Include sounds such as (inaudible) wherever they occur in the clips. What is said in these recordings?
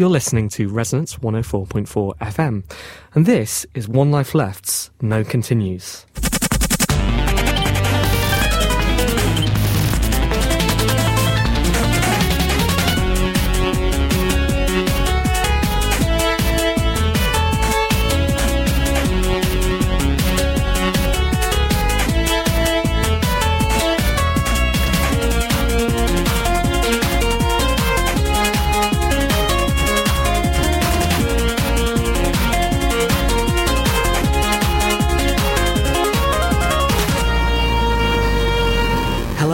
You're listening to Resonance 104.4 FM, and this is One Life Left's No Continues.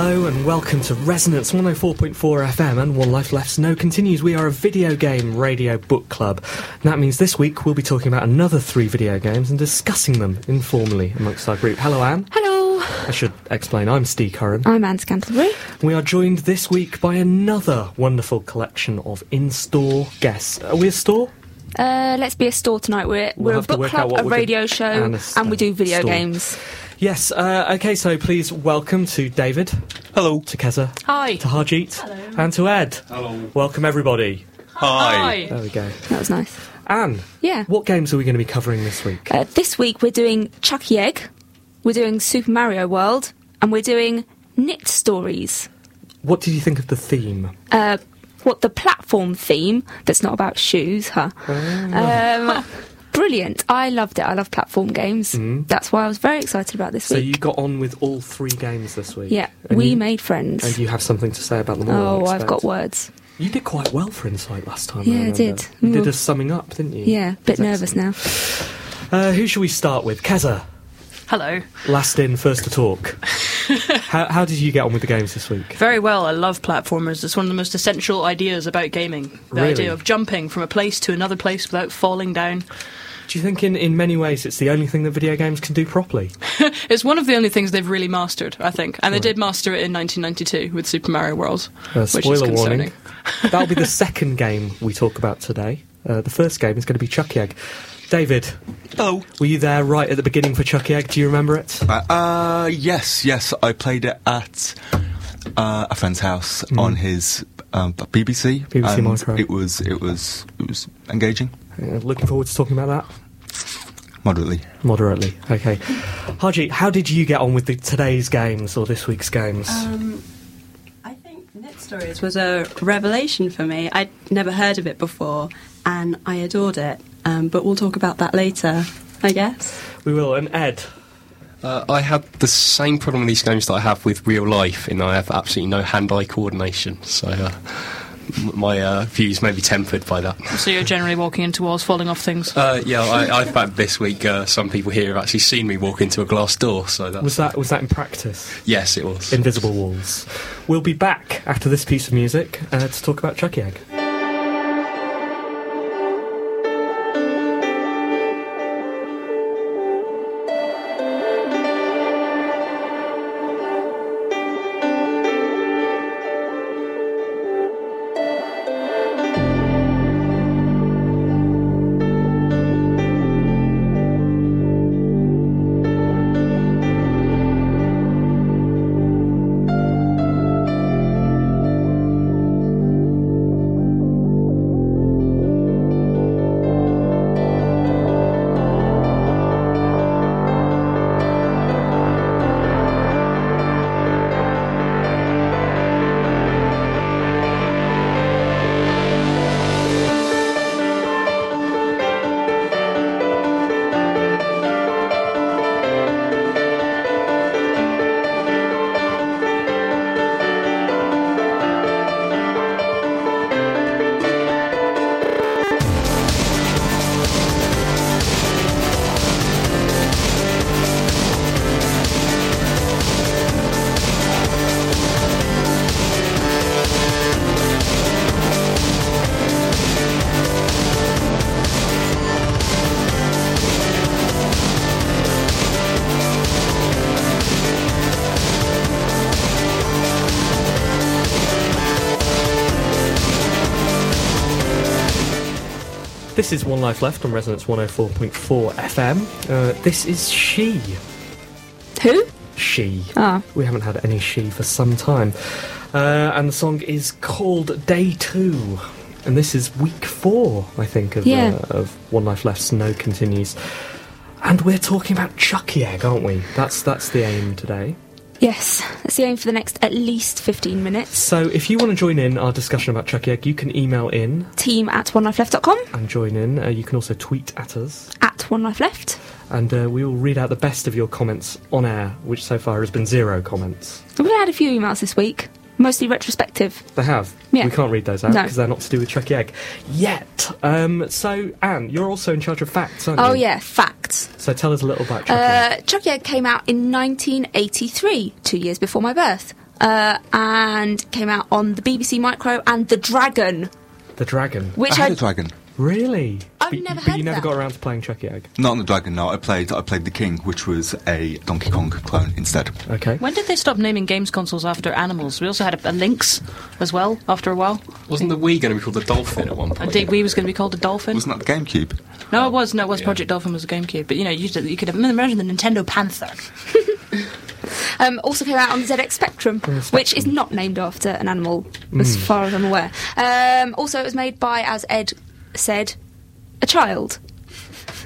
Hello and welcome to Resonance 104.4 FM and One Life Left's No Continues. We are a video game radio book club. And that means this week we'll be talking about another three video games and discussing them informally amongst our group. Hello, Anne. Hello, I should explain, I'm Steve Curran. I'm Anne Scantlebury. We are joined this week by another wonderful collection of in-store guests. Are we a store? Uh, let's be a store tonight. We're, We'll we're a book club, a radio show, and and, we do video store. games. Yes, uh, okay, so please welcome to David. Hello. To Keza. Hi. To Harjeet. Hello. And to Ed. Hello. Welcome everybody. Hi. There we go. That was nice. Anne. Yeah. What games are we going to be covering this week? Uh, this week we're doing Chuckie Egg, we're doing Super Mario World, and we're doing Knytt Stories. What did you think of the theme? Uh, what the platform theme that's not about shoes, huh? Um, (laughs) brilliant. I loved it. I love platform games. That's why I was very excited about this Mm-hmm. So you got on with all three games this week. yeah, And we you, made friends. And you have something to say about them all. Oh, I've got words. You did quite well for Insight last time. Yeah, I remember. did. You did Mm. a summing up, didn't you? Yeah, a bit That's nervous now. Uh, who shall we start with? Keza. Hello. Last in, first to talk. (laughs) how, how did you get on with the games this week? Very well. I love platformers. It's one of the most essential ideas about gaming. The Really? idea of jumping from a place to another place without falling down. Do you think, in, in many ways, it's the only thing that video games can do properly? (laughs) It's one of the only things they've really mastered, I think. And they did master it in 1992 with Super Mario World, Uh, which is spoiler warning. (laughs) That'll be the second game we talk about today. Uh, the first game is going to be Chuckie Egg. David, Oh. were you there right at the beginning for Chuckie Egg? Do you remember it? Uh, uh, yes, yes. I played it at uh, a friend's house on his um, BBC. BBC and Micro. It was, it was, it was engaging Uh, looking forward to talking about that. moderately. Moderately. Okay. Haji, how did you get on with the, today's games or this week's games? Um, I think Knytt Stories was a revelation for me. I'd never heard of it before, and I adored it. Um, but we'll talk about that later, I guess. we will. And Ed, Uh, I had the same problem with these games that I have with real life, in I have absolutely no hand-eye coordination. So uh, m- my uh, views may be tempered by that. So you're generally walking into walls, falling off things. Uh, yeah, I, I found this week uh, some people here have actually seen me walk into a glass door. So that was that was that in practice? yes, it was. Invisible Walls. We'll be back after this piece of music uh, to talk about Chucky Egg. This is One Life Left on Resonance 104.4 FM. Uh, this is She. Who? She. Ah. We haven't had any She for some time. Uh, and the song is called Day Two. And this is week four, I think, of, Yeah. uh, of One Life Left's No Continues. And we're talking about Chuckie Egg, aren't we? That's, that's the aim today. Yes, that's the aim for the next at least 15 minutes. So if you want to join in our discussion about Chuckie Egg, you can email in Team at onelifeleft.com, and join in. Uh, you can also tweet at us. at onelifeleft. and uh, we will read out the best of your comments on air, which so far has been zero comments. We've had a few emails this week, mostly retrospective. They have. Yeah. We can't read those out No. because they're not to do with Chuckie Egg yet. Um, so, Anne, you're also in charge of facts, aren't you? Oh, yeah, facts. So tell us a little about Chuckie Egg. Uh, Chuckie Egg came out in 1983, two years before my birth, uh, and came out on the BBC Micro and The Dragon, The Dragon. which I had I, a dragon. Really? I've but, never but heard you of never that. got around to playing Chuckie Egg. Not on the dragon. No, I played. I played the king, which was a Donkey Kong clone instead. Okay. When did they stop naming games consoles after animals? We also had a, a Lynx as well after a while. Wasn't the Wii going to be called the Dolphin at one point? Indeed, Wii was going to be called the Dolphin. Wasn't that the GameCube? No, it was. No, it was. Project Dolphin was a GameCube. But you know, you, could- you could imagine the Nintendo Panther. (laughs) um, also came out on the ZX Spectrum, which is not named after an animal, as far as I'm aware. Um, also, it was made by, as Ed said, a child.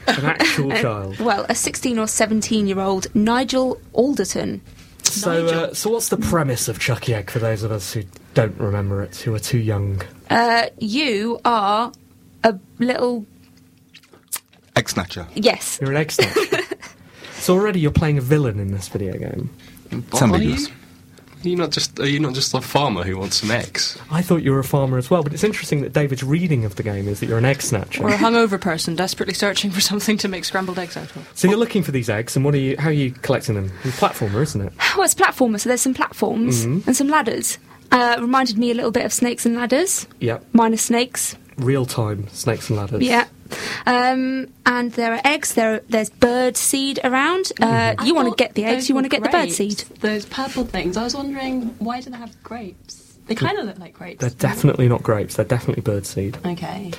An actual (laughs) child. Well, a 16 or 17 year old Nigel Alderton. So, uh, so what's the premise of Chuckie Egg for those of us who don't remember it, who are too young? Uh, you are a little. Egg Snatcher. Yes. You're an egg snatcher. (laughs) so already you're playing a villain in this video game. It's Are you? ambiguous. Are you not just are you not just a farmer who wants some eggs? I thought you were a farmer as well, but it's interesting that David's reading of the game is that you're an egg snatcher. Or a hungover person desperately searching for something to make scrambled eggs out of. So you're looking for these eggs, and what are you? How are you collecting them? You're a platformer, isn't it? Well, it's a platformer, so there's some platforms and some ladders. Uh, reminded me a little bit of Snakes and Ladders, Yep. minus snakes. Real time snakes and ladders. Yeah. Um, and there are eggs. There, are, there's bird seed around. Uh, I you want to get the eggs. You want to get the bird seed. Those purple things. I was wondering why do they have grapes? They kind of look like grapes. They're definitely not grapes. They're definitely bird seed. Okay.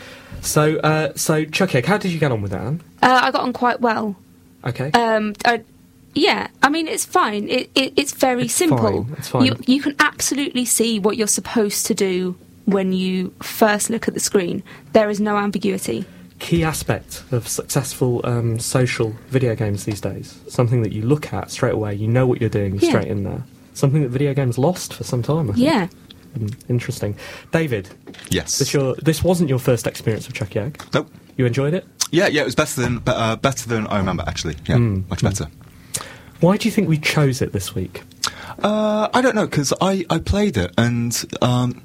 So, uh, so Chuckie Egg, how did you get on with that? Anne? Uh, I got on quite well. Okay. Um, I, yeah, I mean it's fine. It, it, it's very It's simple. fine, it's fine. You you can absolutely see what you're supposed to do when you first look at the screen. There is no ambiguity. Key aspect of successful um, social video games these days. Something that you look at straight away. You know what you're doing Yeah. straight in there. Something that video games lost for some time. I think. Yeah. Mm, Interesting. David, Yes. this your this wasn't your first experience of Chuckie Egg. Nope. You enjoyed it. Yeah, yeah, it was better than uh, better than I remember actually. Yeah, Mm, much better. Why do you think we chose it this week? Uh, I don't know because I, I played it and um,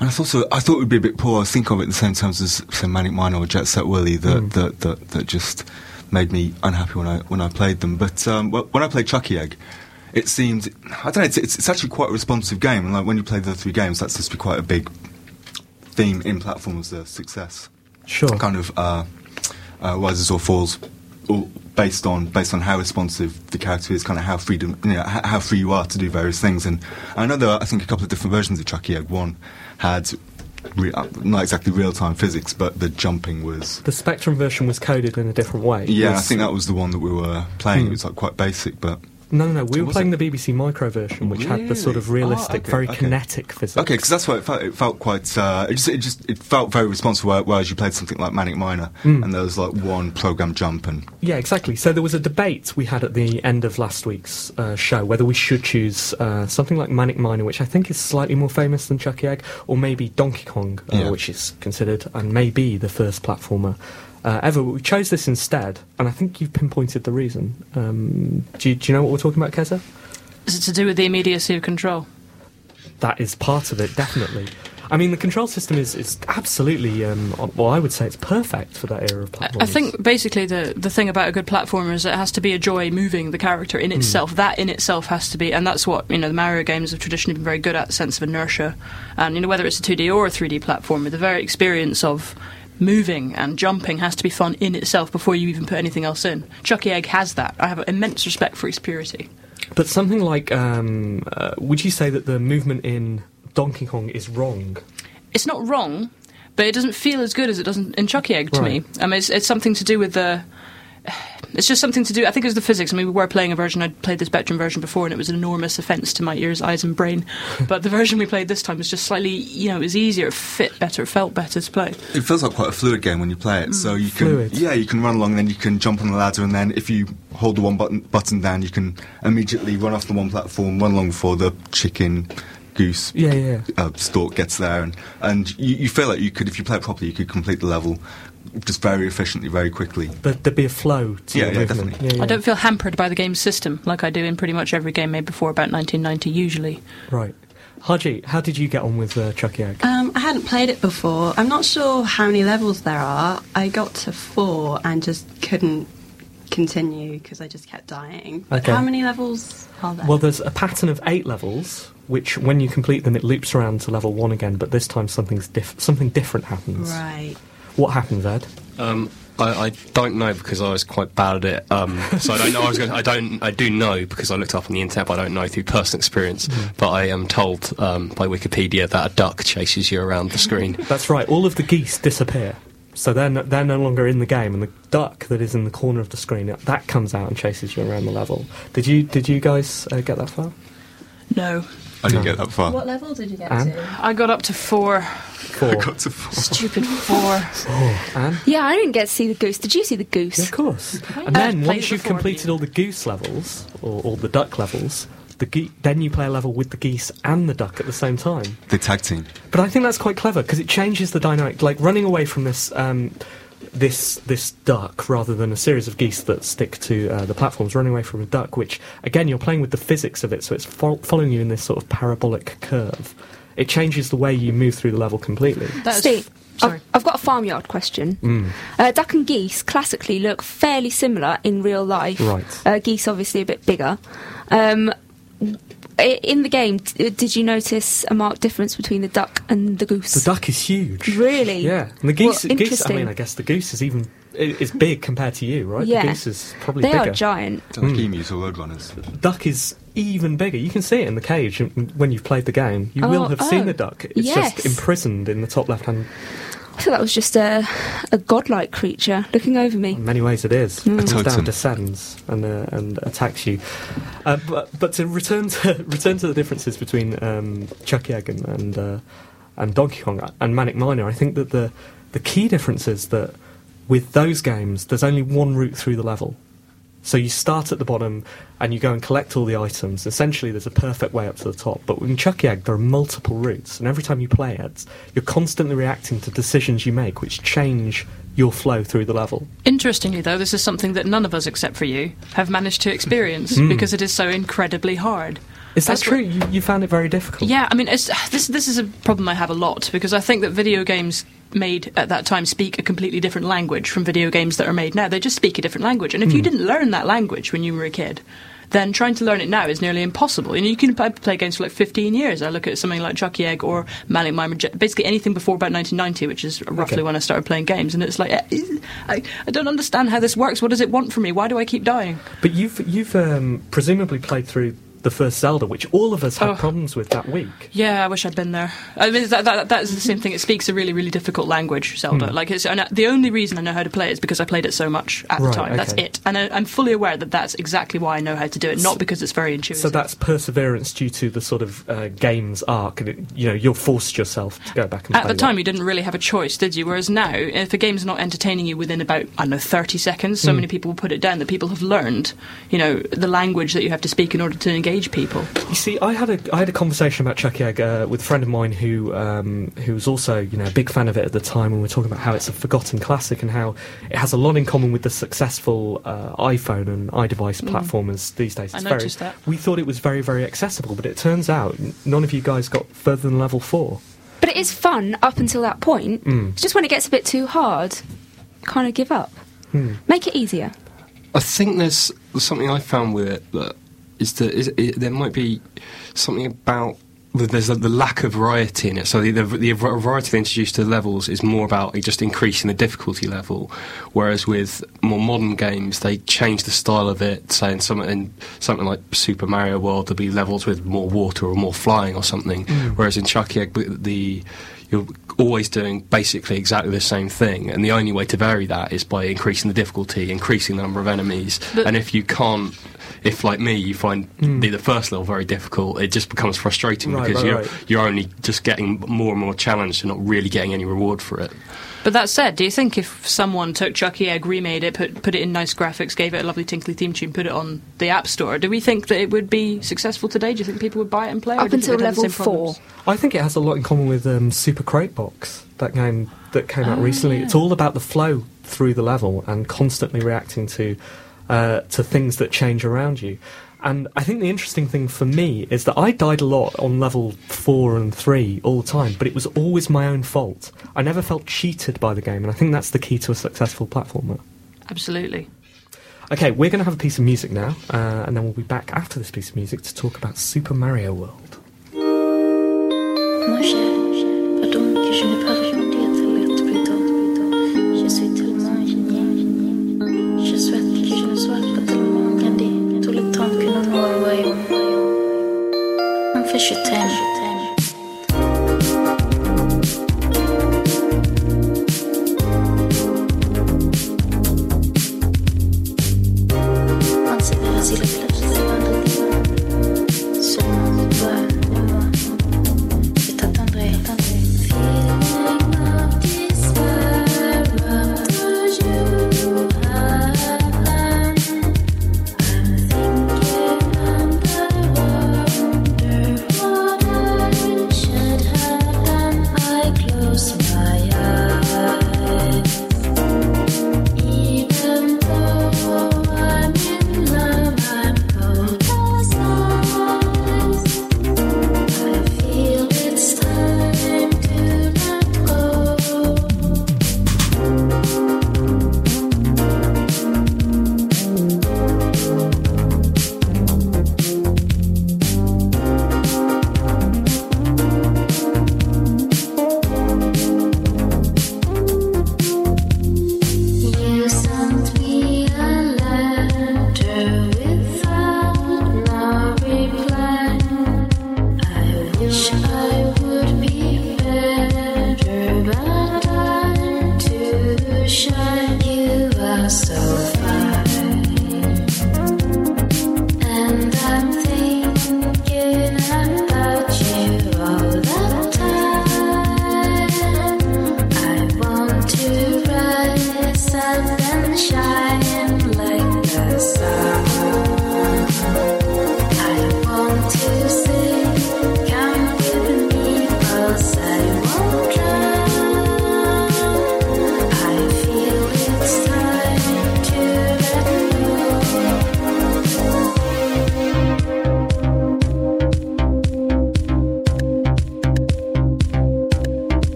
and I thought so, I thought it would be a bit poor. I think of it in the same terms as say Manic Miner or Jet Set Willy that, that, that that just made me unhappy when I when I played them. But um, when I played Chuckie Egg, it seemed I don't know. It's, it's, it's actually quite a responsive game, and like when you play the three games, that's be quite a big theme in platforms. The success Sure. kind of uh, uh, rises or falls, all based on based on how responsive the character is, kind of how freedom, you know, how, how free you are to do various things. And I know there are, I think, a couple of different versions of Chuckie Egg. One had re- uh, not exactly real time physics, but the jumping was. The Spectrum version was coded in a different way. Yeah, I think that was the one that we were playing. Hmm. It was like quite basic, but No, no, no. We were playing it? the BBC Micro version, which had the sort of realistic, Ah, okay, very okay. kinetic physics. Okay, because that's why it felt. It felt quite. Uh, it just, it just, it felt very responsive. Whereas you played something like Manic Miner, Mm. and there was like one program jump, and Yeah, exactly. So there was a debate we had at the end of last week's uh, show whether we should choose uh, something like Manic Miner, which I think is slightly more famous than Chuckie Egg, or maybe Donkey Kong, uh, Yeah. which is considered and may be the first platformer uh, ever. We chose this instead, and I think you've pinpointed the reason. Um, do, you, do you know what we're talking about, Keza? Is it to do with the immediacy of control? That is part of it, definitely. I mean, the control system is, is absolutely, um, well, I would say it's perfect for that era of platformers. I think basically the the thing about a good platformer is it has to be a joy moving the character in itself. That in itself has to be, and that's what you know the Mario games have traditionally been very good at, sense of inertia, and you know whether it's a 2D or a 3D platformer, the very experience of moving and jumping has to be fun in itself before you even put anything else in. Chuckie Egg has that. I have immense respect for its purity. But something like, um, uh, would you say that the movement in Donkey Kong is wrong? It's not wrong. but it doesn't feel as good as it does in Chuckie Egg to Right. me. I mean, it's, it's something to do with the. It's just something to do. I think it was the physics. I mean, we were playing a version. I'd played the Spectrum version before, and it was an enormous offence to my ears, eyes, and brain. (laughs) but the version we played this time was just slightly, you know, it was easier, it fit better, it felt better to play. It feels like quite a fluid game when you play it. So you can, Fluid. yeah, you can run along, then you can jump on the ladder, and then if you hold the one button button down, you can immediately run off the one platform, run along before the chicken, goose, Yeah, yeah. uh, stork gets there, and and you, you feel like you could, if you play it properly, you could complete the level just very efficiently, very quickly. But there'd be a flow to Yeah, your yeah, movement. definitely. Yeah, I don't feel hampered by the game's system like I do in pretty much every game made before about 1990, usually. Right. Haji, how did you get on with uh, Chuckie Egg? Um, I hadn't played it before. I'm not sure how many levels there are. I got to four and just couldn't continue because I just kept dying. Okay. How many levels are there? Well, there's a pattern of eight levels, which when you complete them, it loops around to level one again. But this time, something's diff- something different happens. right. What happens, Ed? Um, I, I don't know because I was quite bad at it. Um, so I don't know. I was going. I don't. I do know because I looked up on the internet. But I don't know through personal experience. But I am told um, by Wikipedia that a duck chases you around the screen. (laughs) That's right. All of the geese disappear, so they're no, they're no longer in the game, and the duck that is in the corner of the screen that comes out and chases you around the level. Did you did you guys uh, get that far? No. I didn't get that far. What level did you get Anne? to? I got up to four. Four. I got to four. Stupid (laughs) four. Oh, Anne? Yeah, I didn't get to see the goose. Did you see the goose? Yeah, of course. And then played once you've completed yeah. all the goose levels or, all the duck levels, the ge- then you play a level with the geese and the duck at the same time. The tag team. But I think that's quite clever because it changes the dynamic. Like running away from this um, this this duck rather than a series of geese that stick to uh, the platforms. Running away from a duck, which again you're playing with the physics of it, so it's fo- following you in this sort of parabolic curve. It changes the way you move through the level completely. That's Steve, sorry. I've, I've got a farmyard question. Uh, duck and geese classically look fairly similar in real life. Right. Uh, geese obviously a bit bigger. Um, i- in the game, did you notice a marked difference between the duck and the goose? The duck is huge. Really? Yeah, and the geese. Well, geese. I mean, I guess the goose is even i- is big compared to you, right? Yeah. The goose is probably They bigger. Hmm. are giant. They're like emus or roadrunners. duck is even bigger. You can see it in the cage when you've played the game. You oh, will Oh, have seen oh, the duck. It's yes. just imprisoned in the top left hand. I thought that was just a, a godlike creature looking over me. In many ways, it is. It comes down, descends, and uh, and attacks you. Uh, but but to return to (laughs) return to the differences between um, Chuckie Egg and and, uh, and Donkey Kong and Manic Miner, I think that the the key difference is that with those games, there's only one route through the level. So you start at the bottom and you go and collect all the items. Essentially, there's a perfect way up to the top. But in Chuckie Egg, there are multiple routes, and every time you play it, you're constantly reacting to decisions you make, which change your flow through the level. Interestingly, though, this is something that none of us, except for you, have managed to experience hmm. because it is so incredibly hard. Is that That's true? what- You, you found it very difficult. Yeah, I mean, it's, this this is a problem I have a lot because I think that video games made at that time speak a completely different language from video games that are made now. They just speak a different language, and if you didn't learn that language when you were a kid. Then trying to learn it now is nearly impossible. You know, you can play, play games for like 15 years. I look at something like Chuckie Egg or Manic Miner, basically anything before about 1990, which is roughly Okay. when I started playing games. And it's like, eh, I, I don't understand how this works. What does it want from me? Why do I keep dying? But you've you've um, presumably played through the first Zelda, which all of us had Oh. problems with that week. Yeah, I wish I'd been there. I mean, that, that, that is the same thing. It speaks a really, really difficult language, Zelda. Hmm. Like, it's, and uh, the only reason I know how to play it is because I played it so much at Right, the time. That's it. And I, I'm fully aware that that's exactly why I know how to do it, not because it's very intuitive. So that's perseverance due to the sort of uh, game's arc, and it, you know you're forced yourself to go back and At the time, that. you didn't really have a choice, did you? Whereas now, if a game's not entertaining you within about, I don't know, 30 seconds, so many people will put it down that people have learned, you know, the language that you have to speak in order to engage people. You see, I had a I had a conversation about Chuckie Egg uh, with a friend of mine who um, who was also you know a big fan of it at the time, and we were talking about how it's a forgotten classic and how it has a lot in common with the successful uh, iPhone and iDevice platformers these days. Mm. I It's very- noticed that. We thought it was very very accessible, but it turns out none of you guys got further than level four. But it is fun up until that point. Mm. It's just when it gets a bit too hard, kind of give up. Hmm. Make it easier. I think there's something I found with it that is that is, there might be something about the, there's the, the lack of variety in it. So the, the, the variety they introduced to the levels is more about just increasing the difficulty level, whereas with more modern games they change the style of it. Say in something in something like Super Mario World, there'll be levels with more water or more flying or something. Mm. Whereas in Chuckie Egg, the, the you'll, always doing basically exactly the same thing, and the only way to vary that is by increasing the difficulty, increasing the number of enemies. But- and if you can't, if like me, you find hmm. the, the first level very difficult, it just becomes frustrating Right, because right, you're right. you're only just getting more and more challenged and not really getting any reward for it. But that said, do you think if someone took Chuckie Egg, remade it, put put it in nice graphics, gave it a lovely tinkly theme tune, put it on the App Store, do we think that it would be successful today? Do you think people would buy it and play? it, Up do you think until it'd have the level four. problems? I think it has a lot in common with um, Super Crate Box, that game that came out Oh, recently. yeah. It's all about the flow through the level and constantly reacting to uh, to things that change around you. And I think the interesting thing for me is that I died a lot on level four and three all the time, but it was always my own fault. I never felt cheated by the game, and I think that's the key to a successful platformer. Absolutely. Okay, we're going to have a piece of music now, uh, and then we'll be back after this piece of music to talk about Super Mario World. Mon Fait, je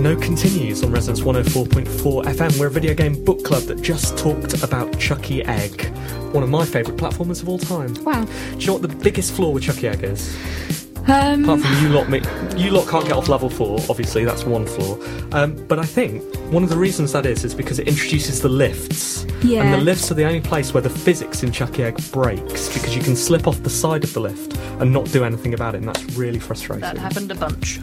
no continues on Resonance 104.4 FM. We're a video game book club that just talked about Chuckie Egg, one of my favourite platformers of all time. Wow. Do you know what the biggest flaw with Chuckie Egg is? Um, Apart from you lot, mi- you lot can't get off level four. Obviously, that's one flaw. Um, but I think one of the reasons that is is because it introduces the lifts. And the lifts are the only place where the physics in Chuckie Egg breaks because you can slip off the side of the lift and not do anything about it, and that's really frustrating. That happened a bunch.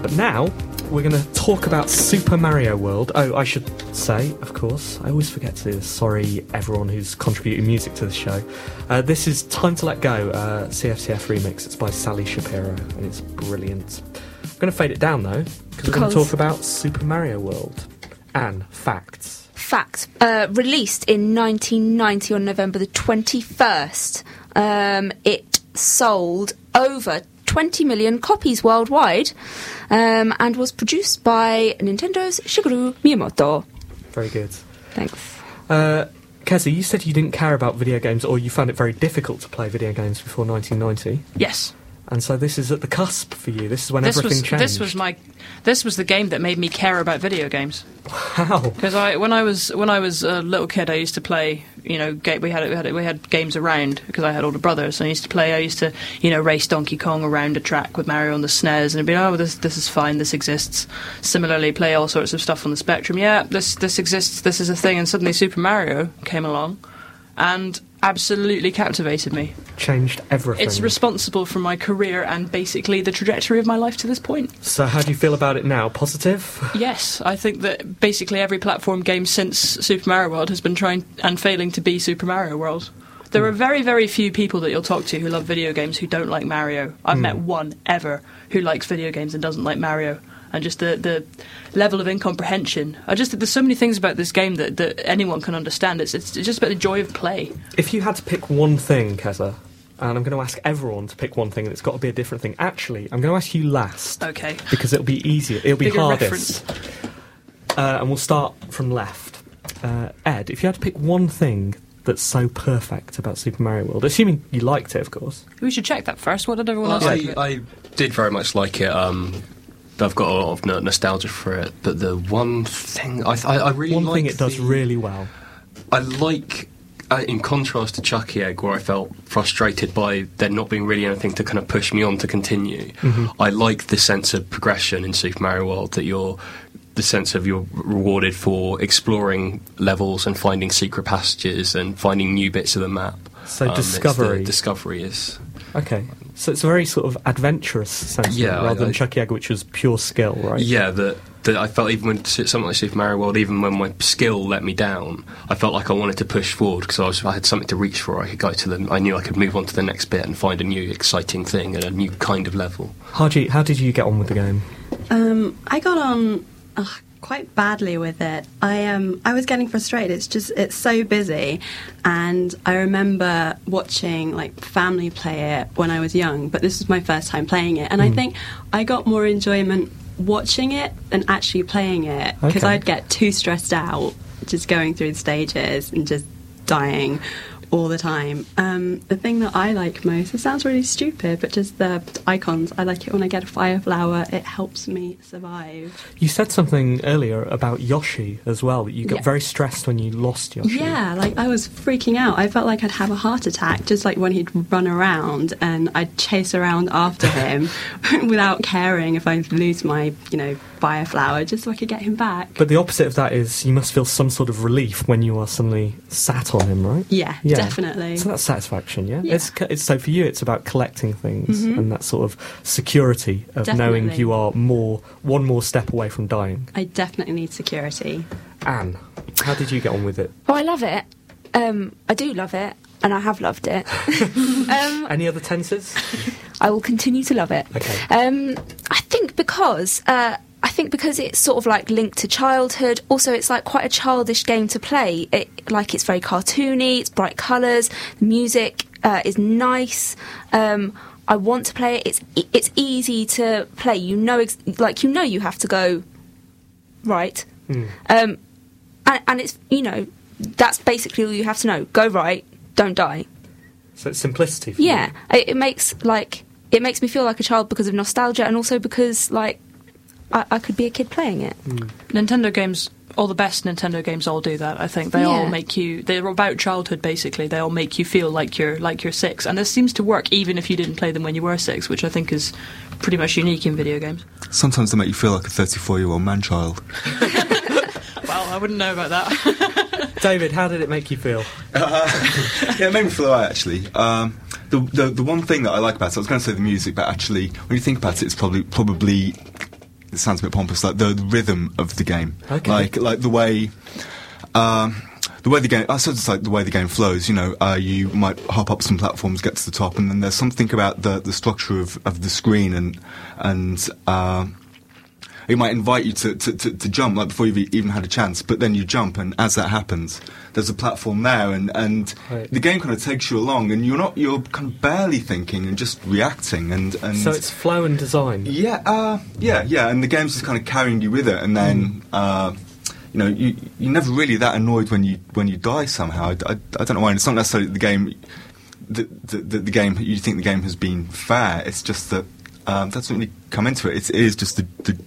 But now we're going to talk about Super Mario World. Oh, I should say, of course, I always forget to do this. Sorry, everyone who's contributing music to the show. Uh, this is Time to Let Go, uh, CFCF remix. It's by Sally Shapiro, and it's brilliant. I'm going to fade it down though, because we're going to talk about Super Mario World and facts. Facts. Uh, released in 1990 on November the 21st. Um, it sold over 20 million copies worldwide um, and was produced by Nintendo's Shigeru Miyamoto. Very good. Thanks. Uh, Keza, you said you didn't care about video games, or you found it very difficult to play video games before 1990, Yes. And so this is at the cusp for you. This is when This everything was changed. this was my this was the game that made me care about video games. how. Because I, when I was when I was a little kid, I used to play. You know, ga- we had we had we had games around because I had older brothers. I used to play. I used to you know race Donkey Kong around a track with Mario on the snares, and it'd be oh this this is fine, this exists. Similarly, play all sorts of stuff on the Spectrum. Yeah, this this exists. This is a thing. And suddenly Super Mario came along, and absolutely captivated me. Changed everything. It's responsible for my career and basically the trajectory of my life to this point. so, how do you feel about it now? Positive? (laughs) Yes, I think that basically every platform game since Super Mario World has been trying and failing to be Super Mario World. There are hmm. very, very few people that you'll talk to who love video games who don't like Mario. I've hmm. met one ever who likes video games and doesn't like Mario. And just the, the level of incomprehension. I just there's so many things about this game that, that anyone can understand. It's, it's just about the joy of play. If you had to pick one thing, Keza, and I'm going to ask everyone to pick one thing, and it's got to be a different thing. Actually, I'm going to ask you last. Okay. Because it'll be easier. It'll be Bigger hardest. Uh, and we'll start from left. Uh, Ed, if you had to pick one thing that's so perfect about Super Mario World, assuming you liked it, of course. We should check that first. What did everyone else I, think? of? I did very much like it. Um, I've got a lot of no- nostalgia for it, but the one thing I, I, I really one thing like it does really well. I like, uh, in contrast to Chuckie Egg, where I felt frustrated by there not being really anything to kind of push me on to continue. I like the sense of progression in Super Mario World that you're. The sense of you're rewarded for exploring levels and finding secret passages and finding new bits of the map. So Um, the discovery. discovery is Okay. So it's a very sort of adventurous sense, of it, Yeah, I- rather than I- Chuckie Egg, which was pure skill, right? Yeah, that that I felt even when something like Super Mario World, even when my skill let me down, I felt like I wanted to push forward because I was I had something to reach for. I could go to the, I knew I could move on to the next bit and find a new exciting thing and a new kind of level. Haji, how did you get on with the game? Um, I got on ugh, quite badly with it. I um, I was getting frustrated. It's just it's so busy, and I remember watching like family play it when I was young. But this was my first time playing it, and I think I got more enjoyment watching it than actually playing it because Okay. I'd get too stressed out just going through the stages and just dying all the time. Um, the thing that I like most, it sounds really stupid, but just the icons. I like it when I get a fire flower, it helps me survive. You said something earlier about Yoshi as well, that you got Yeah. very stressed when you lost Yoshi. Yeah, like I was freaking out. I felt like I'd have a heart attack just like when he'd run around and I'd chase around after (laughs) him (laughs) without caring if I'd lose my, you know, fire flower just so I could get him back. But the opposite of that is you must feel some sort of relief when you are suddenly sat on him, right? Yeah, definitely. So that's satisfaction, yeah? Yeah. Mm-hmm. It's, it's so for you, it's about collecting things and that sort of security of knowing you are more one more step away from dying. I definitely need security. Anne, how did you get on with it? Oh, I love it. Um, I do love it, and I have loved it. (laughs) um, Any other tenses? I will continue to love it. Okay. Um, I think because uh, I think because it's sort of like linked to childhood. Also, it's like quite a childish game to play. It like it's very cartoony. It's bright colours. The music uh, is nice. Um, I want to play it. It's it's easy to play. You know, ex- like you know, you have to go right. Um, and, and it's you know that's basically all you have to know. Go right. Don't die. So it's simplicity for Yeah, it, it makes like it makes me feel like a child because of nostalgia, and also because like I, I could be a kid playing it. Nintendo games, all the best Nintendo games, all do that. I think they all make you. They're about childhood, basically. They all make you feel like you're like you're six, and this seems to work even if you didn't play them when you were six, which I think is pretty much unique in video games. Sometimes they make you feel like a 34 year old man child. (laughs) (laughs) Well, I wouldn't know about that. (laughs) David, how did it make you feel? yeah, it made me feel alright actually. Um, the, the the one thing that I like about it, I was going to say the music, but actually, when you think about it, it's probably probably it sounds a bit pompous, like the, the rhythm of the game, Okay. like like the way. Um, the way the game, I suppose it's like the way the game flows. You know, uh, you might hop up some platforms, get to the top, and then there's something about the, the structure of, of the screen, and and um it might invite you to, to, to, to jump like before you've even had a chance, but then you jump, and as that happens, there's a platform there, and, and Right. the game kind of takes you along, and you're not you're kind of barely thinking and just reacting, and, and So it's flow and design. yeah, uh, yeah, yeah, and the game's just kind of carrying you with it, and then uh, you know you you're never really that annoyed when you when you die somehow. I, I, I don't know why. And it's not necessarily the game. The, the, the, the game you think the game has been fair. It's just that um, that's when you come into it. It's, it is just the, the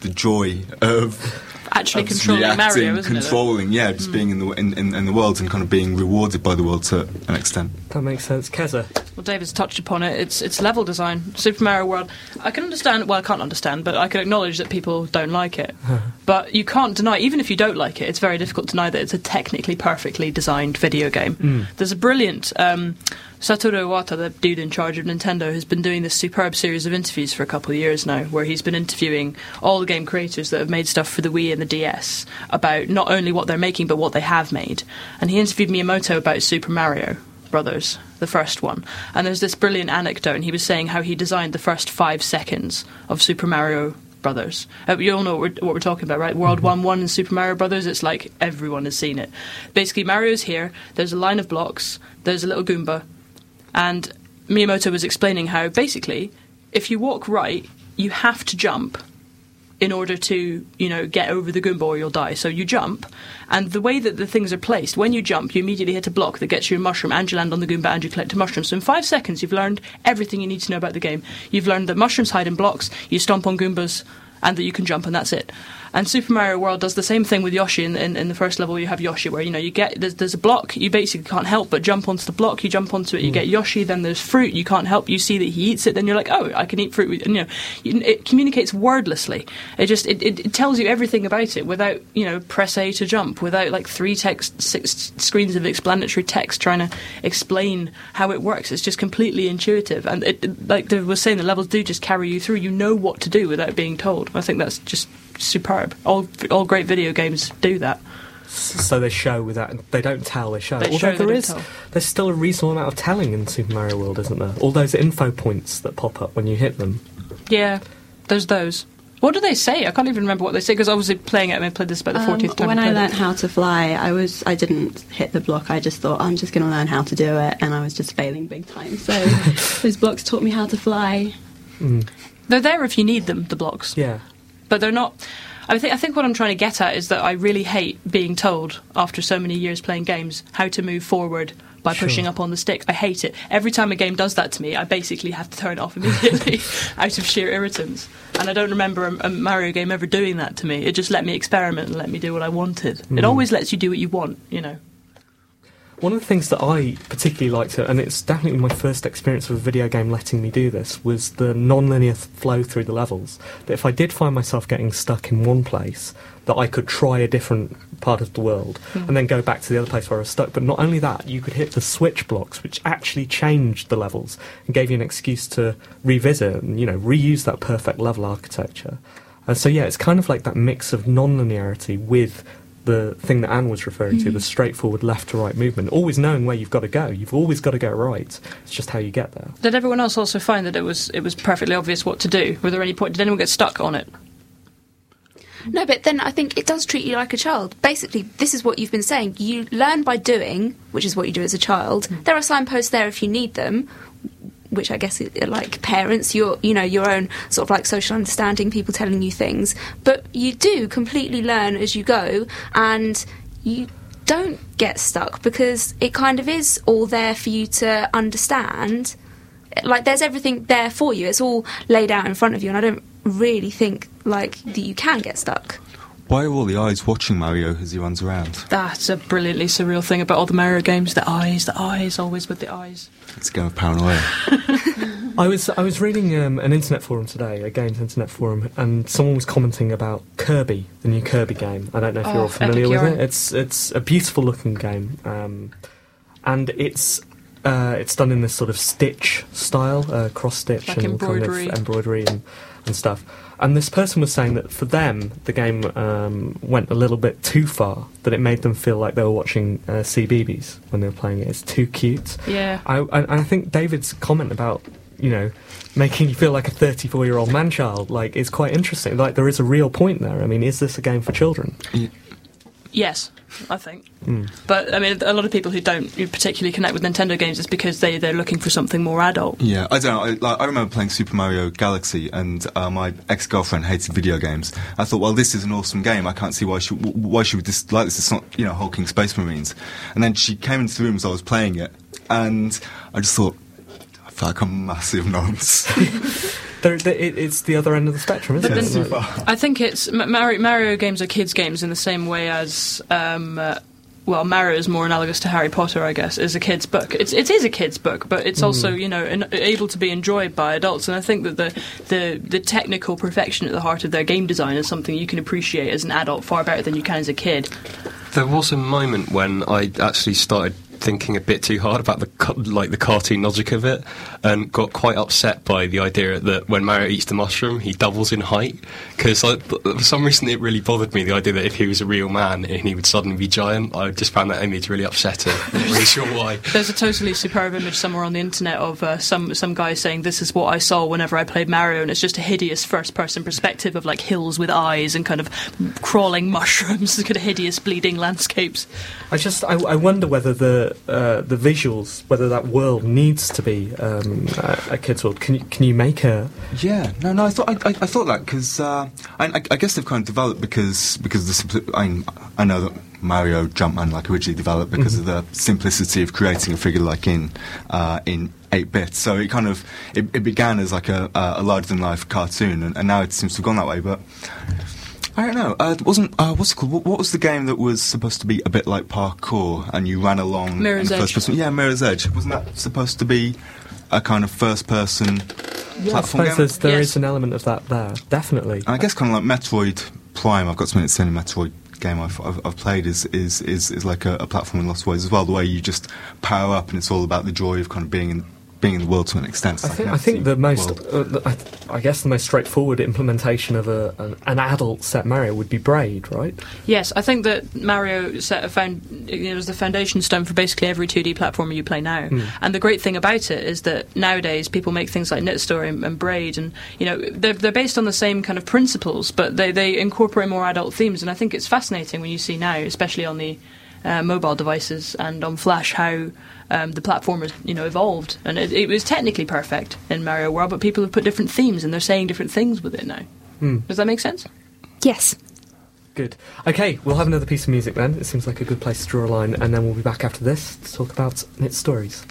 the joy of Actually of controlling reacting, Mario, isn't it? controlling, yeah, just hmm. being in the in, in, in the world and kind of being rewarded by the world to an extent. That makes sense. Keza, Well, David's touched upon it. It's it's level design. Super Mario World. I can understand. Well, I can't understand, but I can acknowledge that people don't like it. (laughs) But you can't deny, even if you don't like it, it's very difficult to deny that it's a technically perfectly designed video game. There's a brilliant um, Satoru Iwata, the dude in charge of Nintendo, has been doing this superb series of interviews for a couple of years now, where he's been interviewing all the game creators that have made stuff for the Wii and the DS about not only what they're making but what they have made. And he interviewed Miyamoto about Super Mario Brothers, the first one. And there's this brilliant anecdote, and he was saying how he designed the first five seconds of Super Mario Brothers. Uh, you all know what we're, what we're talking about, right? World 1 1 and Super Mario Brothers, it's like everyone has seen it. Basically, Mario's here, there's a line of blocks, there's a little Goomba, and Miyamoto was explaining how basically, if you walk right, you have to jump in order to, you know, get over the Goomba or you'll die. So you jump, and the way that the things are placed, when you jump, you immediately hit a block that gets you a mushroom, and you land on the Goomba and you collect a mushroom. So in five seconds, you've learned everything you need to know about the game. You've learned that mushrooms hide in blocks, you stomp on Goombas, and that you can jump, and that's it. And Super Mario World does the same thing with Yoshi. In, in, in the first level, you have Yoshi, where you know you get there's, there's a block, you basically can't help but jump onto the block. You jump onto it, you hmm. get Yoshi. Then there's fruit, you can't help. You see that he eats it, then you're like, oh, I can eat fruit. With, and, you know, you, it communicates wordlessly. It just it, it, it tells you everything about it without you know press A to jump, without like three text six screens of explanatory text trying to explain how it works. It's just completely intuitive, and it- like they were saying, the levels do just carry you through. You know what to do without being told. I think that's just superb. All all great video games do that. so they show without they don't tell they show They although show, they there don't is tell. there's still a reasonable amount of telling in Super Mario World isn't there all those info points that pop up when you hit them Yeah, there's those. What do they say? I can't even remember what they say because obviously playing it, and I played this about the Um, time. when I I learned it. how to fly, I was I didn't hit the block. I just thought I'm just going to learn how to do it, and I was just failing big time. So (laughs) those blocks taught me how to fly. They're there if you need them, the blocks. yeah but they're not. I think I think what I'm trying to get at is that I really hate being told after so many years playing games how to move forward by Sure. pushing up on the stick. I hate it. Every time a game does that to me, I basically have to turn it off immediately (laughs) out of sheer irritants. And I don't remember a, a Mario game ever doing that to me. It just let me experiment and let me do what I wanted. It mm. always lets you do what you want, you know. One of the things that I particularly liked, and it's definitely my first experience with a video game letting me do this, was the non-linear flow through the levels. That if I did find myself getting stuck in one place, that I could try a different part of the world hmm. and then go back to the other place where I was stuck. But not only that, you could hit the switch blocks, which actually changed the levels and gave you an excuse to revisit and you know reuse that perfect level architecture. And so yeah, it's kind of like that mix of non-linearity with the thing that Anne was referring to, the mm. straightforward left to right movement, always knowing where you've got to go. You've always got to go right. It's just how you get there. Did everyone else also find that it was it was perfectly obvious what to do? Were there any point? Did anyone get stuck on it? No, but then I think it does treat you like a child. Basically, this is what you've been saying. You learn by doing, which is what you do as a child. Mm. There are signposts there if you need them, which I guess like parents, your you know your own sort of like social understanding, people telling you things. But you do completely learn as you go, and you don't get stuck because it kind of is all there for you to understand. Like there's everything there for you. It's all laid out in front of you, and I don't really think like that you can get stuck. Why are all the eyes watching Mario as he runs around? That's a brilliantly surreal thing about all the Mario games. The eyes, the eyes, always with the eyes. It's a game of paranoia. I was I was reading um, an internet forum today, a games internet forum, and someone was commenting about Kirby, the new Kirby game. I don't know if Oh, you're all familiar with it. It's it's a beautiful looking game, um, and it's. Uh, it's done in this sort of stitch style, uh, cross stitch Like and embroidery. kind of embroidery and, and stuff. And this person was saying that for them, the game um, went a little bit too far. That it made them feel like they were watching uh, CBeebies when they were playing it. It's too cute. Yeah. I, I, I think David's comment about you know making you feel like a 34 year old man child like is quite interesting. Like there is a real point there. I mean, is this a game for children? Yes, I think. But I mean, a lot of people who don't particularly connect with Nintendo games is because they they're looking for something more adult. Yeah, I don't know. I, like, I remember playing Super Mario Galaxy, and uh, my ex-girlfriend hated video games. I thought, well, this is an awesome game. I can't see why she why she would dislike this. It's not, you know, hulking space marines. And then she came into the room as I was playing it, and I just thought, I feel like a massive nonce. (laughs) There, there, it, it's the other end of the spectrum, isn't But it? then- I think it's Ma- Mario, Mario games are kids' games in the same way as um, uh, well, Mario is more analogous to Harry Potter, I guess, is a kid's book. It's it is a kid's book, but it's also you know en- able to be enjoyed by adults. And I think that the the the technical perfection at the heart of their game design is something you can appreciate as an adult far better than you can as a kid. There was a moment when I actually started thinking a bit too hard about the like the cartoon logic of it, and got quite upset by the idea that when Mario eats the mushroom, he doubles in height. Because for some reason, it really bothered me the idea that if he was a real man and he would suddenly be giant. I just found that image really upsetting. I'm not really sure why. (laughs) There's a totally superb image somewhere on the internet of uh, some some guy saying this is what I saw whenever I played Mario, and it's just a hideous first person perspective of like hills with eyes and kind of crawling (laughs) mushrooms, kind of hideous bleeding landscapes. I just I, I wonder whether the uh, the visuals, whether that world needs to be um, a, a kid's world. Can you, can you make a Yeah, no, no. I thought I, I, I thought that because uh, I, I, guess they've kind of developed because because the I, I know that Mario Jumpman like originally developed because of the simplicity of creating a figure like in uh, in eight bits. So it kind of it, it began as like a, a larger than life cartoon, and, and now it seems to have gone that way. But I don't know. Uh, it wasn't uh, what's it called? What, what was the game that was supposed to be a bit like parkour, and you ran along Mirror's in Edge. first person? Yeah, Mirror's Edge. Wasn't that supposed to be a kind of first person I platform suppose game? there's, there Yes. is an element of that there, definitely. And I guess kind of like Metroid Prime. I've got something that's the only Metroid game I've, I've, I've played is is, is, is like a, a platform in lots of ways as well. The way you just power up and it's all about the joy of kind of being in being in the world to an extent. I think I think the most, uh, the- I, I guess the most straightforward implementation of a, an, an adult set Mario would be Braid, right? Yes, I think that Mario set a found it was the foundation stone for basically every 2D platformer you play now. And the great thing about it is that nowadays people make things like Knytt Story and, and Braid, and you know they're, they're based on the same kind of principles, but they they incorporate more adult themes. And I think it's fascinating when you see now, especially on the uh, mobile devices and on Flash, how um, the platformers you know evolved. And it, it was technically perfect in Mario World, but people have put different themes and they're saying different things with it now. Does that make sense? Yes. Good. Okay, we'll have another piece of music then. It seems like a good place to draw a line, and then we'll be back after this to talk about its Stories.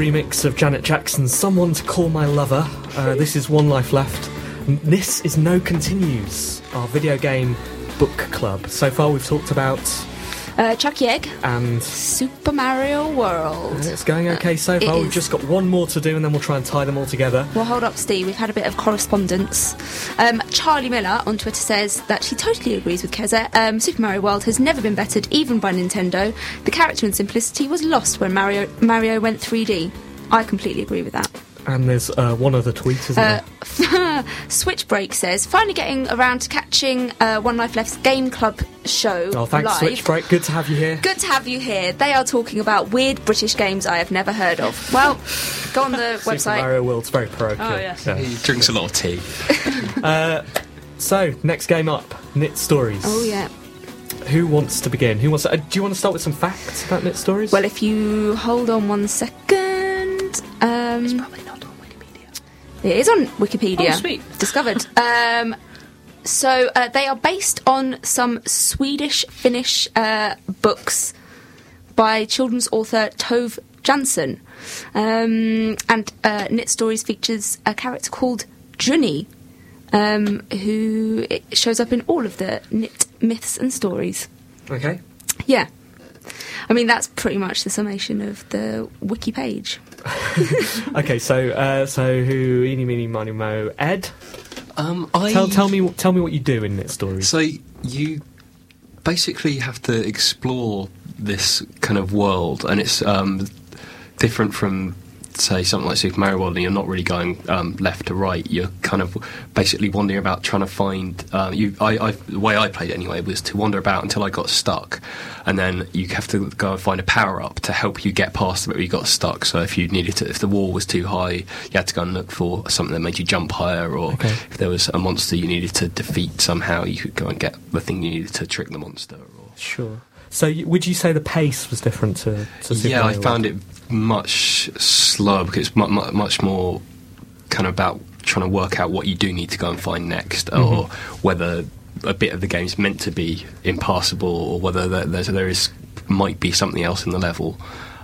Remix of Janet Jackson's Someone to Call My Lover. Uh, this is One Life Left. This is No Continues, our video game book club. So far we've talked about, Uh, Chuckie Egg, and Super Mario World. it's going okay so far. We've just got one more to do and then we'll try and tie them all together. Well, hold up, Steve. We've had a bit of correspondence. Um, Charlie Miller on Twitter says that she totally agrees with Keza. Um, Super Mario World has never been bettered, even by Nintendo. The character and simplicity was lost when Mario Mario went 3D. I completely agree with that. And there's uh, one other tweet, isn't Uh, (laughs) there? Switchbreak says, finally getting around to catching uh, One Life Left's Game Club show Oh, thanks, live. Switchbreak. Good to have you here. Good to have you here. They are talking about weird British games I have never heard of. Well, go on the (laughs) Super website. Mario World's very parochial. Oh, yes. Yeah. He drinks a lot of tea. (laughs) Uh, so, next game up Knytt Stories. Oh, yeah. Who wants to begin? Who wants to, uh, do you want to start with some facts about Knytt Stories? Well, if you hold on one second. Um, it's probably not on Wikipedia. It is on Wikipedia. Oh, sweet. Discovered. um, so uh, they are based on some Swedish Finnish uh, books by children's author Tove Jansson. Um, and uh, Knytt Stories features a character called Juni, um, who shows up in all of the knit myths and stories. Okay. Yeah. I mean, that's pretty much the summation of the wiki page. (laughs) Okay, so uh, so who? Eeny, meeny, miny, mo. Ed. Um, I Tell, tell me tell me what you do in Knytt story. So you basically have to explore this kind of world, and it's um, different from say something like Super Mario World, and you're not really going um, left to right. You're kind of basically wandering about trying to find. Uh, you, I, I, the way I played it anyway was to wander about until I got stuck, and then you have to go and find a power up to help you get past where you got stuck. So if you needed to, if the wall was too high, you had to go and look for something that made you jump higher, or Okay. if there was a monster you needed to defeat somehow, you could go and get the thing you needed to trick the monster. Or Sure. So would you say the pace was different to, to Super yeah, I found World? it much slower because it's mu- mu- much more kind of about trying to work out what you do need to go and find next, or whether a bit of the game's meant to be impassable, or whether there, there's, there is might be something else in the level,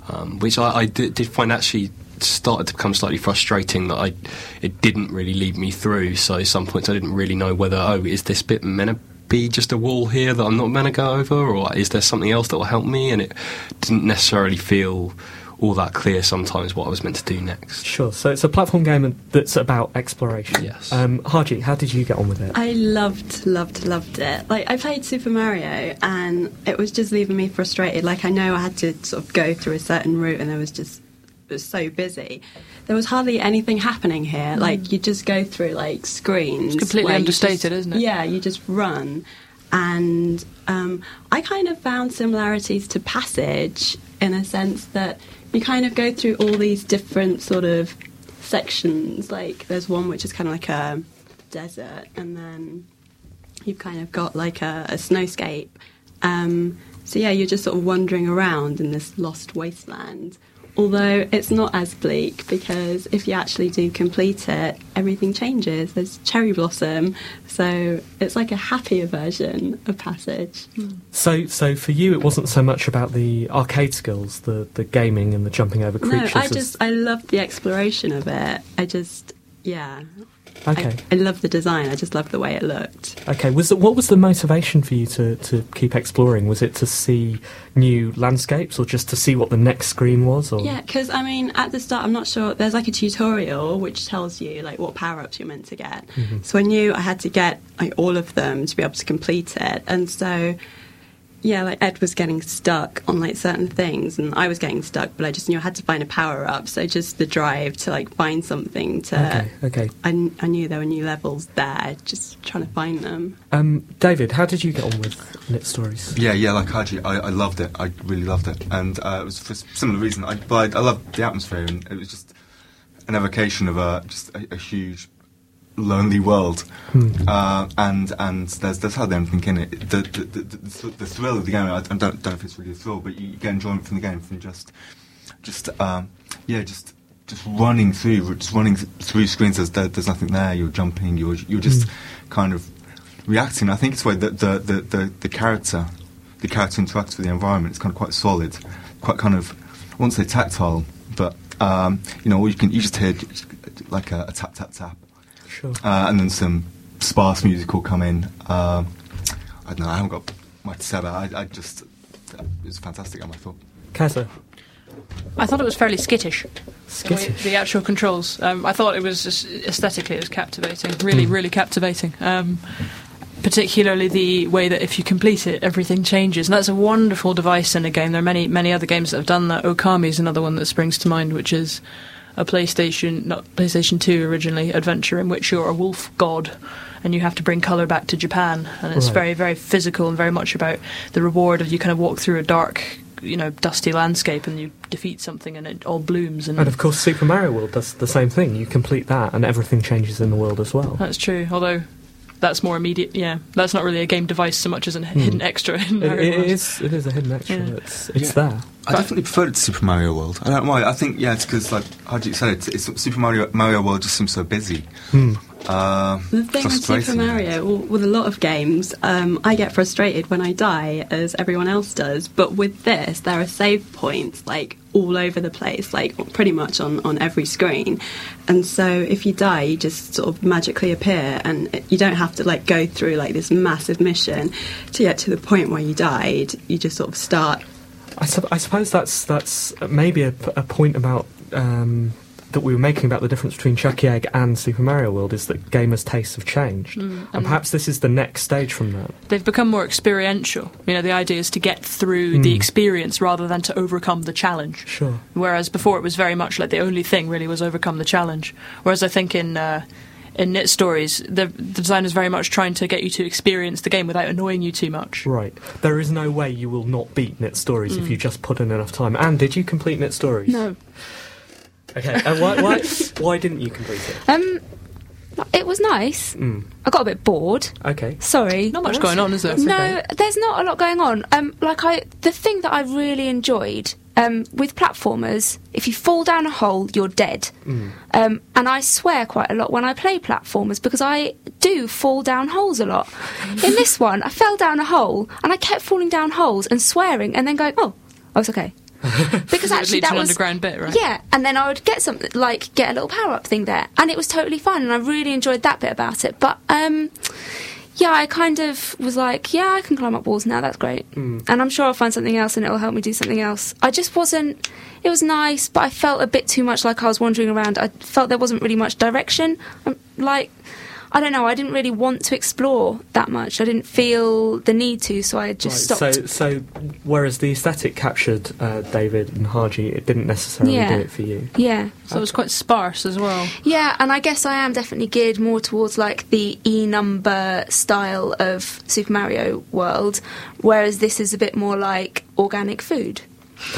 um, which I, I did, did find actually started to become slightly frustrating that I it didn't really lead me through. So at some points I didn't really know whether oh is this bit meant be just a wall here that I'm not meant to go over, or is there something else that will help me? And it didn't necessarily feel all that clear sometimes what I was meant to do next. Sure. So it's a platform game that's about exploration. Yes. Um, Haji, how did you get on with it? I loved, loved, loved it. Like I played Super Mario, and it was just leaving me frustrated. Like I know I had to sort of go through a certain route, and there was just it was so busy. There was hardly anything happening here. Like you just go through like screens. It's completely understated, just- isn't it? Yeah, you just run. And um, I kind of found similarities to Passage in a sense that you kind of go through all these different sort of sections. Like there's one which is kind of like a desert, and then you've kind of got like a, a snowscape. Um, so yeah, you're just sort of wandering around in this lost wasteland. Although it's not as bleak because if you actually do complete it, everything changes. There's cherry blossom, so it's like a happier version of Passage. So, so for you, it wasn't so much about the arcade skills, the, the gaming and the jumping over creatures. No. I just I loved the exploration of it. I just yeah. Okay. I, I love the design. I just love the way it looked. Okay, was it, what was the motivation for you to, to keep exploring? Was it to see new landscapes, or just to see what the next screen was? Or Yeah, because I mean, at the start, I'm not sure. There's like a tutorial which tells you like what power ups you're meant to get. Mm-hmm. So I knew I had to get like all of them to be able to complete it, and so yeah, like Ed was getting stuck on like certain things, and I was getting stuck, but I just knew I had to find a power up. So just the drive to like find something to. Okay, okay. I, I knew there were new levels there, just trying to find them. Um, David, how did you get on with Knytt Stories? Yeah, yeah, like Haji, I, I loved it. I really loved it, and uh, it was for similar reason. I, but I, I loved the atmosphere, and it was just an evocation of a just a, a huge, lonely world. Uh, and and there's there's hardly anything in it. The the, the, the, the thrill of the game. I don't, don't know if it's really a thrill, but you get enjoyment from the game from just just um, yeah, just just running through, just running through screens. There's there, there's nothing there. You're jumping. You're you're just kind of reacting. I think it's the the, the, the, the character the character interacts with the environment. It's kind of quite solid, quite kind of I won't say tactile, but um, you know, you can you just hear like a, a tap tap tap, Sure. uh, and then some sparse music will come in. Um, I don't know. I haven't got much to say about it. I, I just it was fantastic. I thought. Keza, I thought it was fairly skittish. Skittish. the actual controls. Um, I thought it was just aesthetically it was captivating. Really, really captivating. Um, particularly the way that if you complete it, everything changes. And that's a wonderful device in a game. There are many, many other games that have done that. Okami is another one that springs to mind, which is a PlayStation, not PlayStation 2 originally, adventure in which you're a wolf god and you have to bring colour back to Japan. And it's Right. very, very physical and very much about the reward of you kind of walk through a dark, you know, dusty landscape and you defeat something and it all blooms. And, And of course, Super Mario World does the same thing. You complete that, and everything changes in the world as well. that's true, although. That's more immediate. Yeah, that's not really a game device so much as a hidden extra. In Hmm. It, Mario it World. is. It is a hidden extra. Yeah. It's it's Yeah. there. I definitely preferred it to Super Mario World. I don't know why. I think yeah, it's because like how do you say it? It's, Super Mario Mario World just seems so busy. Uh, The thing with Super frustrating. Mario, well, with a lot of games, um, I get frustrated when I die, as everyone else does. But with this, there are save points like all over the place, like pretty much on, on every screen. And so if you die, you just sort of magically appear, and you don't have to like go through like this massive mission to get to the point where you died. You just sort of start. I, sup- I suppose that's that's maybe a, p- a point about um, that we were making about the difference between Chuckie Egg and Super Mario World is that gamers' tastes have changed, Mm, and perhaps this is the next stage from that. They've become more experiential. You know, the idea is to get through the Mm. experience rather than to overcome the challenge. Sure. Whereas before it was very much like the only thing really was overcome the challenge. Whereas I think in uh, in Knytt Stories, the, the design is very much trying to get you to experience the game without annoying you too much. Right. There is no way you will not beat Knytt Stories if you just put in enough time. And did you complete Knytt Stories? No. Okay. And why, why why didn't you complete it? Um, it was nice. Mm. I got a bit bored. Okay. Sorry. Not much going on, is there? No, there's not a lot going on. Um, like I, the thing that I really enjoyed um, with platformers, if you fall down a hole, you're dead. Um, and I swear quite a lot when I play platformers because I do fall down holes a lot. In this one, I fell down a hole and I kept falling down holes and swearing and then going, "Oh, I was okay." (laughs) because actually leads to that an was underground bit, right? Yeah, and then I would get something like get a little power up thing there, and it was totally fun, and I really enjoyed that bit about it. But um, yeah, I kind of was like, yeah, I can climb up walls now. That's great, Mm. and I'm sure I'll find something else, and it'll help me do something else. I just wasn't. It was nice, but I felt a bit too much like I was wandering around. I felt there wasn't really much direction. Um, like. I don't know. I didn't really want to explore that much. I didn't feel the need to, so I just Right, stopped. So, so whereas the aesthetic captured uh, David and Haji, it didn't necessarily Yeah. do it for you. yeah. So it was quite sparse as well. Yeah, and I guess I am definitely geared more towards like the E number style of Super Mario World, whereas this is a bit more like organic food. (laughs)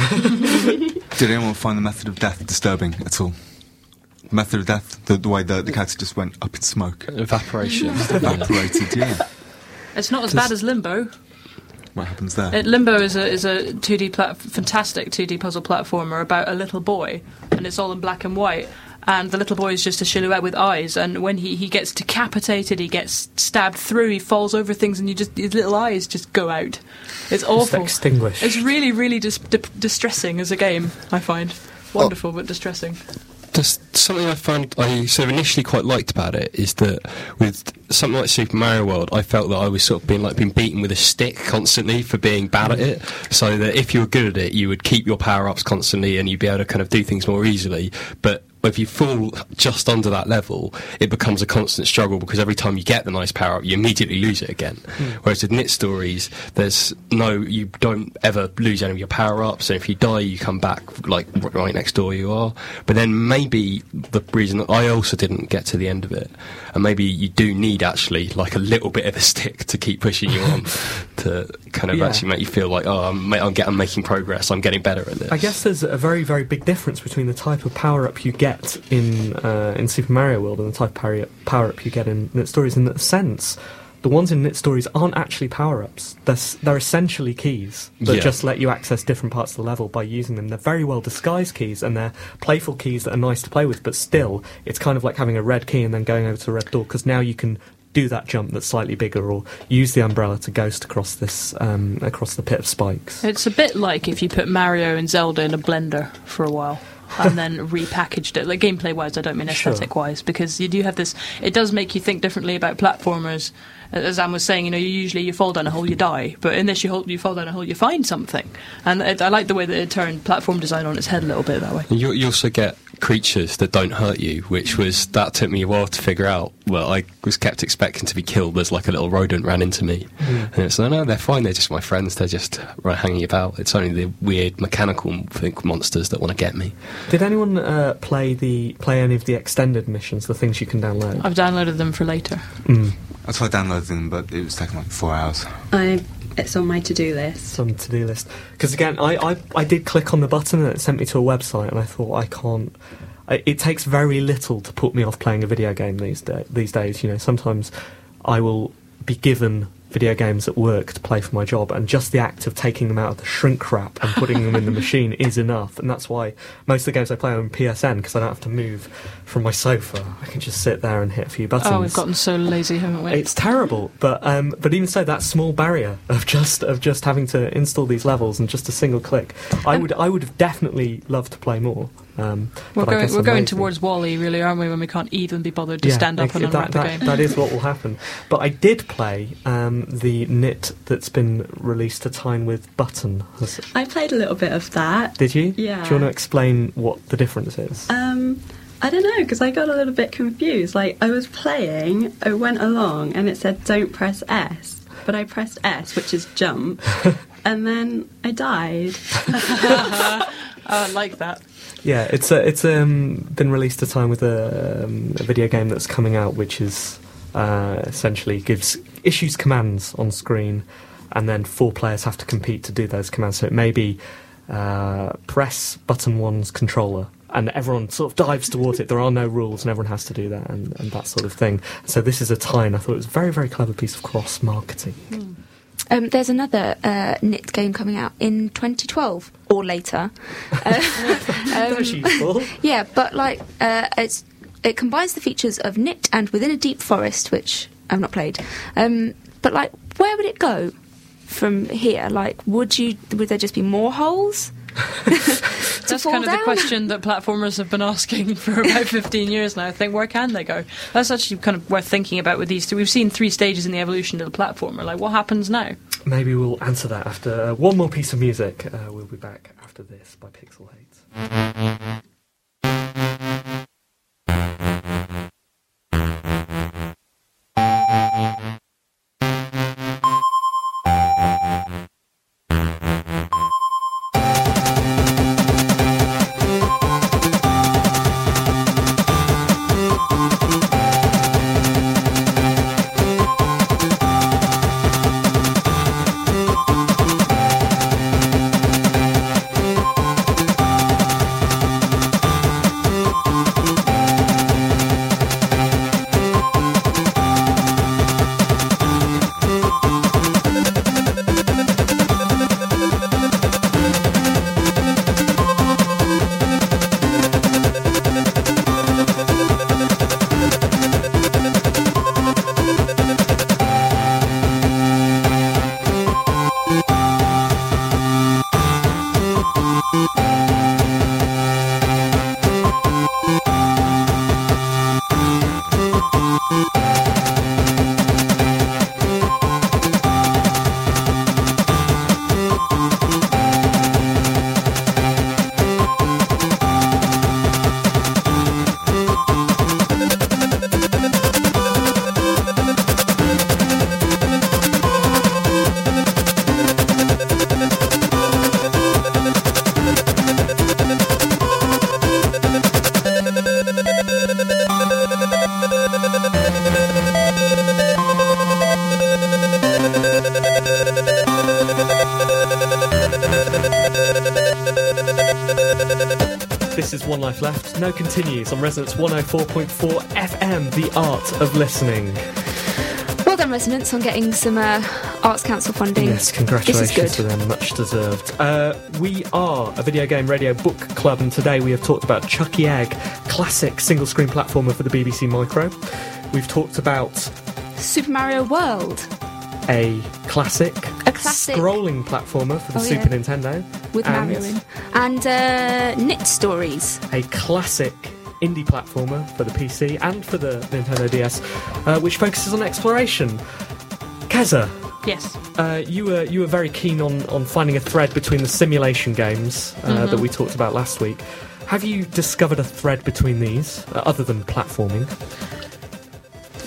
Did anyone find the method of death disturbing at all? The method of death, the, the way the, the character just went up in smoke, Evaporation. (laughs) evaporated. Yeah, It's not as bad as Limbo. what happens there? Uh, Limbo is a is a 2D plat- fantastic 2D puzzle platformer about a little boy, and it's all in black and white. And the little boy is just a silhouette with eyes, and when he, he gets decapitated, he gets stabbed through, he falls over things, and you just his little eyes just go out. It's Just awful. extinguished. It's really, really dis- di- distressing as a game. I find wonderful but distressing. Just something I found I sort of initially quite liked about it is that with something like Super Mario World, I felt that I was sort of being like being beaten with a stick constantly for being bad at it. So that if you were good at it, you would keep your power ups constantly and you'd be able to kind of do things more easily. But if you fall just under that level, it becomes a constant struggle because every time you get the nice power up, you immediately lose it again. Hmm. Whereas with Knytt Stories, there's no, you don't ever lose any of your power ups, and if you die, you come back like right next door you are. But then maybe the reason that I also didn't get to the end of it, and maybe you do need actually like a little bit of a stick to keep pushing you on (laughs) to kind of Yeah. actually make you feel like, oh, I'm, I'm, I'm making progress, I'm getting better at this. I guess there's a very, very big difference between the type of power up you get in uh, in Super Mario World and the type of power power up you get in Knytt Stories. In that sense, the ones in Knytt Stories aren't actually power ups. They're, they're essentially keys that Yeah. just let you access different parts of the level by using them. They're very well disguised keys and they're playful keys that are nice to play with, but still, it's kind of like having a red key and then going over to a red door because now you can do that jump that's slightly bigger or use the umbrella to ghost across this um, across the pit of spikes. It's a bit like if you put Mario and Zelda in a blender for a while. And then repackaged it. Like gameplay wise, I don't mean aesthetic wise, because you do have this. It does make you think differently about platformers. As Anne was saying, you know, you usually you fall down a hole, you die, but in this, you hol- you fall down a hole, you find something. And it, I like the way that it turned platform design on its head a little bit that way. You, you also get creatures that don't hurt you, which was that took me a while to figure out. Well, I was kept expecting to be killed as like a little rodent ran into me, and it's like no, they're fine. They're just my friends. They're just right, hanging about. It's only the weird mechanical think monsters that want to get me. Did anyone uh, play the play any of the extended missions, the things you can download? I've downloaded them for later. Mm. I tried downloading them, but it was taking like four hours. I, it's on my to-do list. On to-do list because again, I, I I did click on the button and it sent me to a website, and I thought I can't. I, it takes very little to put me off playing a video game these day, these days. You know, sometimes I will be given video games at work to play for my job, and just the act of taking them out of the shrink wrap and putting them in the (laughs) machine is enough. And that's why most of the games I play are on PSN because I don't have to move from my sofa. I can just sit there and hit a few buttons. Oh, we've gotten so lazy, haven't we? It's terrible, but um, but even so, that small barrier of just of just having to install these levels and just a single click, I Um, would I would have definitely loved to play more. Um, we're going, we're going towards WALL-E, really, aren't we? When we can't even be bothered to Yeah, stand up ex- and unwrap that, the that, game. that is what will happen. But I did play um, the Knytt that's been released to time with Button. I played a little bit of that. Did you? Yeah. Do you want to explain what the difference is? Um, I don't know because I got a little bit confused. Like I was playing, I went along, and it said "Don't press S," but I pressed S, which is jump, (laughs) and then I died. (laughs) I like that. Yeah, it's uh, it's um, been released at a time with a, um, a video game that's coming out, which is uh, essentially gives issues commands on screen, and then four players have to compete to do those commands. So it may be uh, press button one's controller. And everyone sort of dives towards it. There are no rules, and everyone has to do that, and, and that sort of thing. So this is a tie, and I thought it was a very, very clever piece of cross marketing. Um, there's another uh, Knytt game coming out in 2012 or later. (laughs) Uh, useful. (laughs) yeah, but like uh, it's it combines the features of Knytt and within a deep forest, which I've not played. Um, but like, where would it go from here? Like, would you would there just be more holes? That's kind of the question that platformers have been asking for about 15 years now. I think, where can they go? That's actually kind of worth thinking about with these two. We've seen three stages in the evolution of the platformer. Like, what happens now? Maybe we'll answer that after uh, one more piece of music. Uh, we'll be back after this by Pixel Hate. One Life Left. No continues on Resonance 104.4 FM, the art of listening. Well done, Resonance, on getting some uh, Arts Council funding. Yes, congratulations This is to them, much deserved. Uh, we are a video game radio book club, and today we have talked about Chuckie Egg, classic single screen platformer for the BBC Micro. We've talked about Super Mario World a classic, A classic. scrolling platformer for the Oh, Super yeah. Nintendo, with and Mario in. And uh, Knytt Stories. a classic indie platformer for the PC and for the Nintendo DS, uh, which focuses on exploration. Keza, Yes. Uh, you were you were very keen on, on finding a thread between the simulation games uh, Mm-hmm. that we talked about last week Have you discovered a thread between these, uh, other than platforming,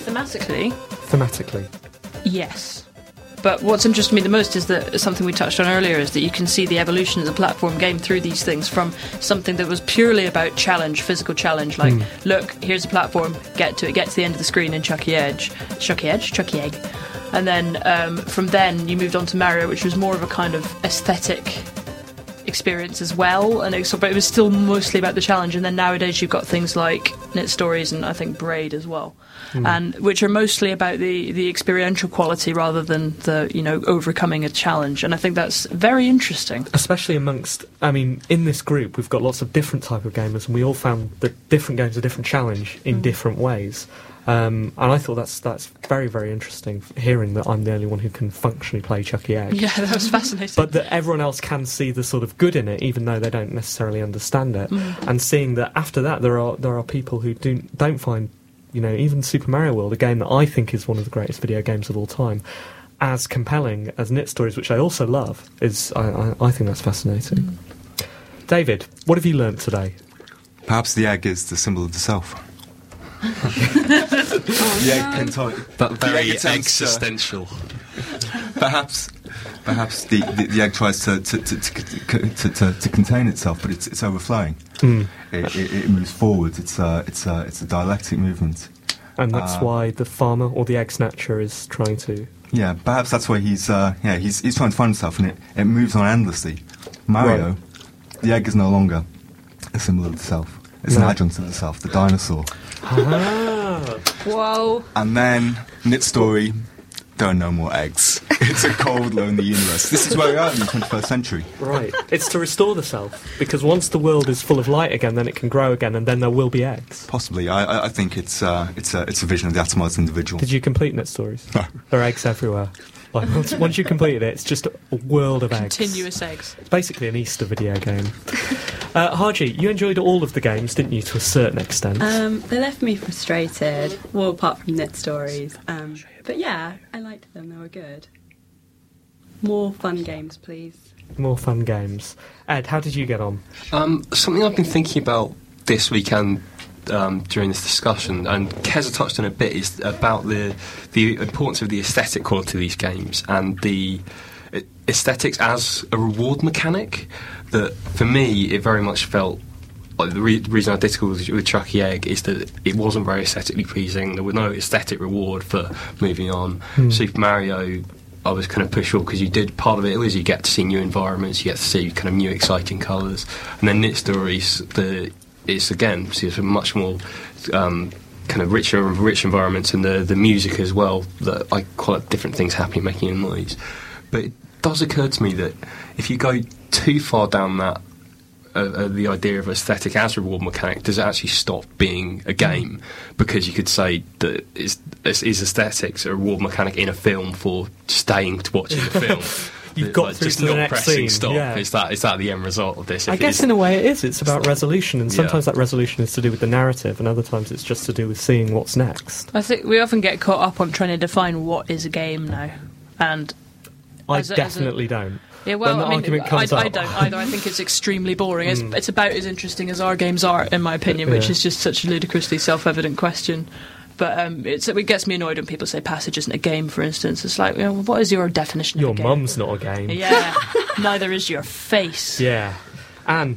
Thematically, thematically? yes. But what's interested me the most is that something we touched on earlier is that you can see the evolution of the platform game through these things from something that was purely about challenge, physical challenge, like look, here's a platform, get to it, get to the end of the screen and Chuckie Edge, Chuckie Edge, Chuckie Egg, and then um, from then you moved on to Mario, which was more of a kind of aesthetic experience as well, and it, but it was still mostly about the challenge. And then nowadays you've got things like Knytt Stories and I think Braid as well, hmm. and which are mostly about the the experiential quality rather than the you know overcoming a challenge. And I think that's very interesting. especially amongst i mean in this group we've got lots of different type of gamers and we all found that different games are different challenge in hmm. different ways um, and i thought that's that's very very interesting hearing that i'm the only one who can functionally play Chuckie Egg (laughs) Yeah, that was fascinating. but that everyone else can see the sort of good in it, even though they don't necessarily understand it, and seeing that after that there are there are people who do don't find, you know, even Super Mario World, a game that I think is one of the greatest video games of all time, as compelling as Knytt Stories, which I also love. Is I, I, I think that's fascinating. David, what have you learnt today? Perhaps the egg is the symbol of the self. (laughs) the egg contain- That the very egg attempts to- existential. perhaps, perhaps the, the, the egg tries to to, to, to, to, to, to contain itself, but it's, it's overflowing. Hmm. It, it, it moves forward. It's a, it's a, it's a dialectic movement. And that's Uh, why the farmer or the egg snatcher is trying to. Yeah, perhaps that's why he's uh, yeah he's, he's trying to find himself, and it, it moves on endlessly. Mario, Right. the egg is no longer a symbol of the self. It's No. an adjunct of itself, the dinosaur. Ah, Whoa. And then Knytt story. There are no more eggs. It's a cold, lonely universe. This is where we are in the 21st century. right. It's to restore the self because once the world is full of light again, then it can grow again, and then there will be eggs. Possibly, I, I- I think it's uh, it's a it's a vision of the atomized individual. Did you complete Knytt Stories? No. There are eggs everywhere. Like once, once you completed it, it's just a world of eggs. Continuous eggs. It's basically an Easter video game. Uh, Haji, you enjoyed all of the games, didn't you, to a certain extent? Um, they left me frustrated. Well, apart from Knytt Stories. Um, but yeah, I liked them. They were good. More fun games, please. More fun games. Ed, how did you get on? Um, something I've been thinking about this weekend um, during this discussion, and Keza touched on a bit, is about the the importance of the aesthetic quality of these games and the aesthetics as a reward mechanic. That for me, it very much felt. Like the, re- the reason I did school with, with Chuckie Egg is that it wasn't very aesthetically pleasing. There was no aesthetic reward for moving on. Super Mario, I was kind of pushed off because you did part of it was you get to see new environments, you get to see kind of new exciting colours, and then Knytt Stories, the it's again see it's a much more um, kind of richer rich environments and the the music as well. That I call like different things happening, making a noise. But it does occur to me that if you go too far down that uh, uh, the idea of aesthetic as reward mechanic does it actually stop being a game because you could say that is, is, aesthetics a reward mechanic in a film for staying to watching the (laughs) film You've That, got like, through just to the not next pressing scene, stop yeah. is that is that the end result of this I If it guess is- in a way it is. It's about like- resolution, and Yeah. sometimes that resolution is to do with the narrative, and other times it's just to do with seeing what's next. I think we often get caught up on trying to define what is a game now, and I As a- as a- definitely don't. Yeah, well, when the I mean, argument I, comes I up, don't either. I think it's extremely boring. It's, (laughs) mm. it's about as interesting as our games are, in my opinion, which Yeah. is just such a ludicrously self-evident question. But um, it's, it gets me annoyed when people say passage isn't a game, for instance. It's like, you know, what is your definition Your of a game? mum's not a game. Yeah, neither is your face. Yeah. Anne,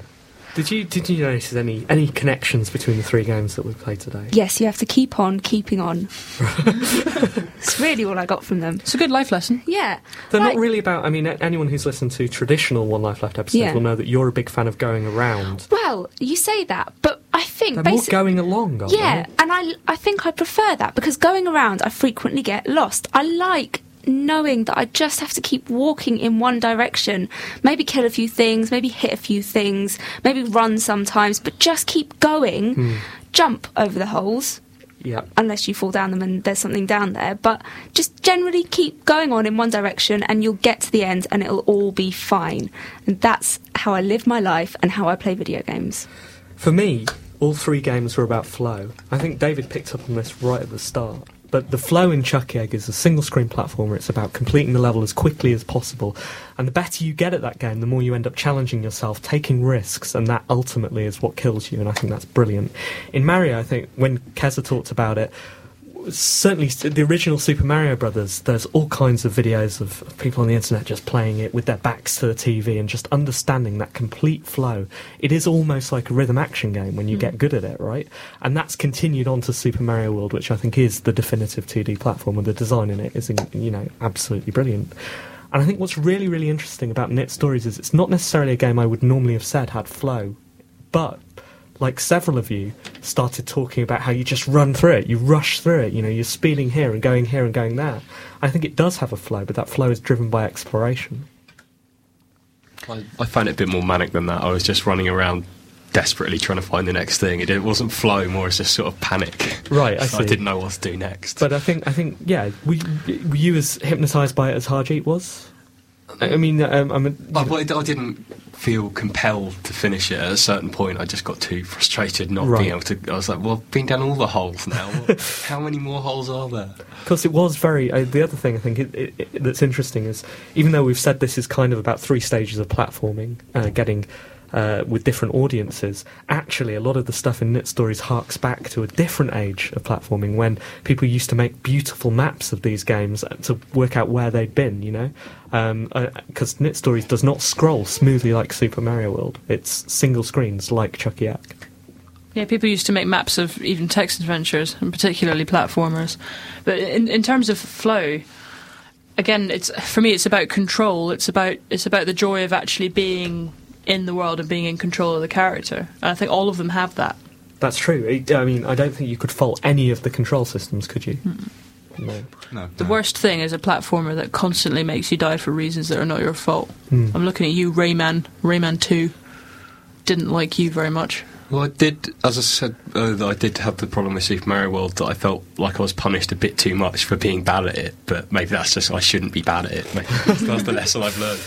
did you did you notice any any connections between the three games that we've played today? Yes, you have to keep on keeping on. (laughs) It's really all I got from them. It's a good life lesson. Yeah. They're like- not really about. I mean, anyone who's listened to traditional One Life Left episodes Yeah. will know that you're a big fan of going around. Well, you say that, but I think They're more basically. going along, aren't Yeah, they? and I, I think I prefer that because going around, I frequently get lost. I like knowing that I just have to keep walking in one direction, maybe kill a few things, maybe hit a few things, maybe run sometimes, but just keep going. Hmm. Jump over the holes, Yeah. unless you fall down them and there's something down there, but just generally keep going on in one direction and you'll get to the end and it'll all be fine. And that's how I live my life and how I play video games. For me, all three games were about flow. I think David picked up on this right at the start. But the flow in Chuckie Egg is a single screen platformer. It's about completing the level as quickly as possible. And the better you get at that game, the more you end up challenging yourself, taking risks, and that ultimately is what kills you. And I think that's brilliant. In Mario, I think when Keza talked about it, certainly the original Super Mario Brothers, there's all kinds of videos of of people on the internet just playing it with their backs to the TV and just understanding that complete flow. It is almost like a rhythm action game when you hmm. get good at it, right? And that's continued on to Super Mario World, which I think is the definitive 2D platform, and the design in it is, you know, absolutely brilliant. And I think what's really, really interesting about Knytt Stories is it's not necessarily a game I would normally have said had flow, but like several of you started talking about how you just run through it, you rush through it, you know, you're speeding here and going here and going there. I think it does have a flow, but that flow is driven by exploration. I, I found it a bit more manic than that. I was just running around desperately trying to find the next thing. It, it wasn't flow, more as just sort of panic. Right, I So (laughs) I didn't know what to do next. But I think, I think, yeah, were, you- were you as hypnotised by it as Harjeet was? I mean, um, I'm a, I, well, I didn't feel compelled to finish it at a certain point. I just got too frustrated not Right. being able to. I was like, well, I've been down all the holes now. (laughs) How many more holes are there? Because it was very. Uh, the other thing I think it, it, it, that's interesting is, even though we've said this is kind of about three stages of platforming, uh, getting uh, with different audiences, actually a lot of the stuff in Knytt Stories harks back to a different age of platforming when people used to make beautiful maps of these games to work out where they'd been. You know, because Knytt Stories does not scroll smoothly like Super Mario World. It's single screens like Chuckie Egg. Yeah, people used to make maps of even text adventures, and particularly platformers. But in, in terms of flow, again, it's for me, it's about control. It's about it's about the joy of actually being in the world and being in control of the character. And I think all of them have that. That's true. It- I mean, I don't think you could fault any of the control systems, could you? No. No, The no. worst thing is a platformer that constantly makes you die for reasons that are not your fault. Hmm. I'm looking at you, Rayman. Rayman Two didn't like you very much. Well, I did, as I said, uh, I did have the problem with Super Mario World that I felt like I was punished a bit too much for being bad at it. But maybe that's just I shouldn't be bad at it. Maybe that's the lesson I've learned.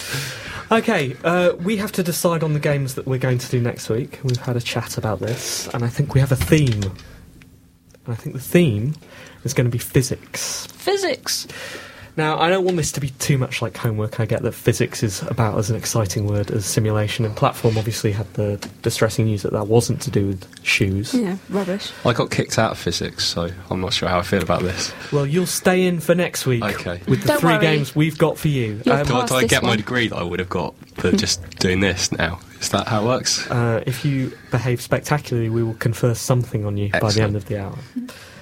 Okay, uh, we have to decide on the games that we're going to do next week. We've had a chat about this, and I think we have a theme. And I think the theme is going to be physics. Physics. Now, I don't want this to be too much like homework. I get that physics is about as an exciting word as simulation, and platform obviously had the distressing news that that wasn't to do with shoes. Yeah, rubbish. I got kicked out of physics, so I'm not sure how I feel about this. Well, you'll stay in for next week Okay. with the Don't three worry. games we've got for you. Um, Do I, Pass do I this get my one. degree that I would have got for just doing this now? Is that how it works? Uh, if you behave spectacularly, we will confer something on you by the end of the hour.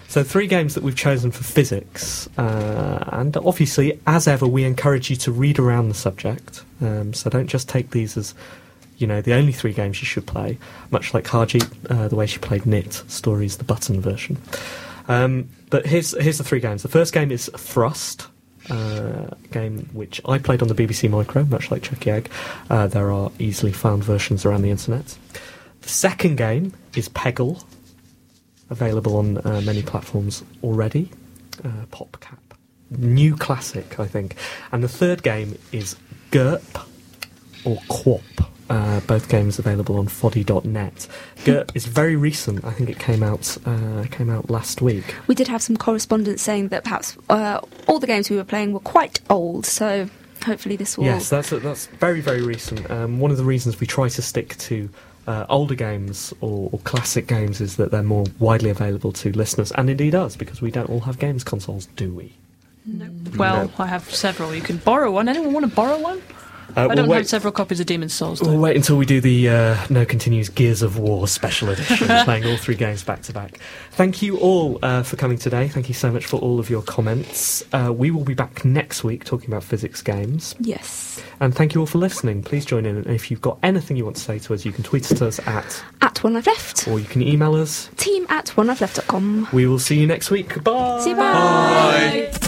So, three games that we've chosen for physics, uh, and obviously, as ever, we encourage you to read around the subject. Um, so, don't just take these as, you know, the only three games you should play. Much like Harjeet, uh, the way she played Knytt Stories, the button version. Um, but here's here's the three games. The first game is Thrust. Uh, game which I played on the BBC Micro, much like Chuckie Egg. Uh, there are easily found versions around the internet. The second game is Peggle, available on uh, many platforms already. Uh, PopCap. New classic, I think. And the third game is GIRP or QWOP. Uh, both games available on foddy.net. GIRP is very recent. I think it came out uh, came out last week. We did have some correspondence saying that perhaps uh, all the games we were playing were quite old, so hopefully this will. Yes, that's that's very very recent. Um, one of the reasons we try to stick to uh, older games or, or classic games is that they're more widely available to listeners, and indeed us because we don't all have games consoles, do we? Well, No. I have several. You can borrow one. Anyone want to borrow one? Uh, I we'll don't wait, have several copies of Demon's Souls. We'll wait until we do the uh, No Continues Gears of War special edition, (laughs) playing all three games back to back. Thank you all uh, for coming today. Thank you so much for all of your comments. Uh, we will be back next week talking about physics games. Yes. And thank you all for listening. Please join in. And if you've got anything you want to say to us, you can tweet at us at, At One Life Left. or you can email us. Team at onelifeleft.com. We will see you next week. Bye. See you, bye.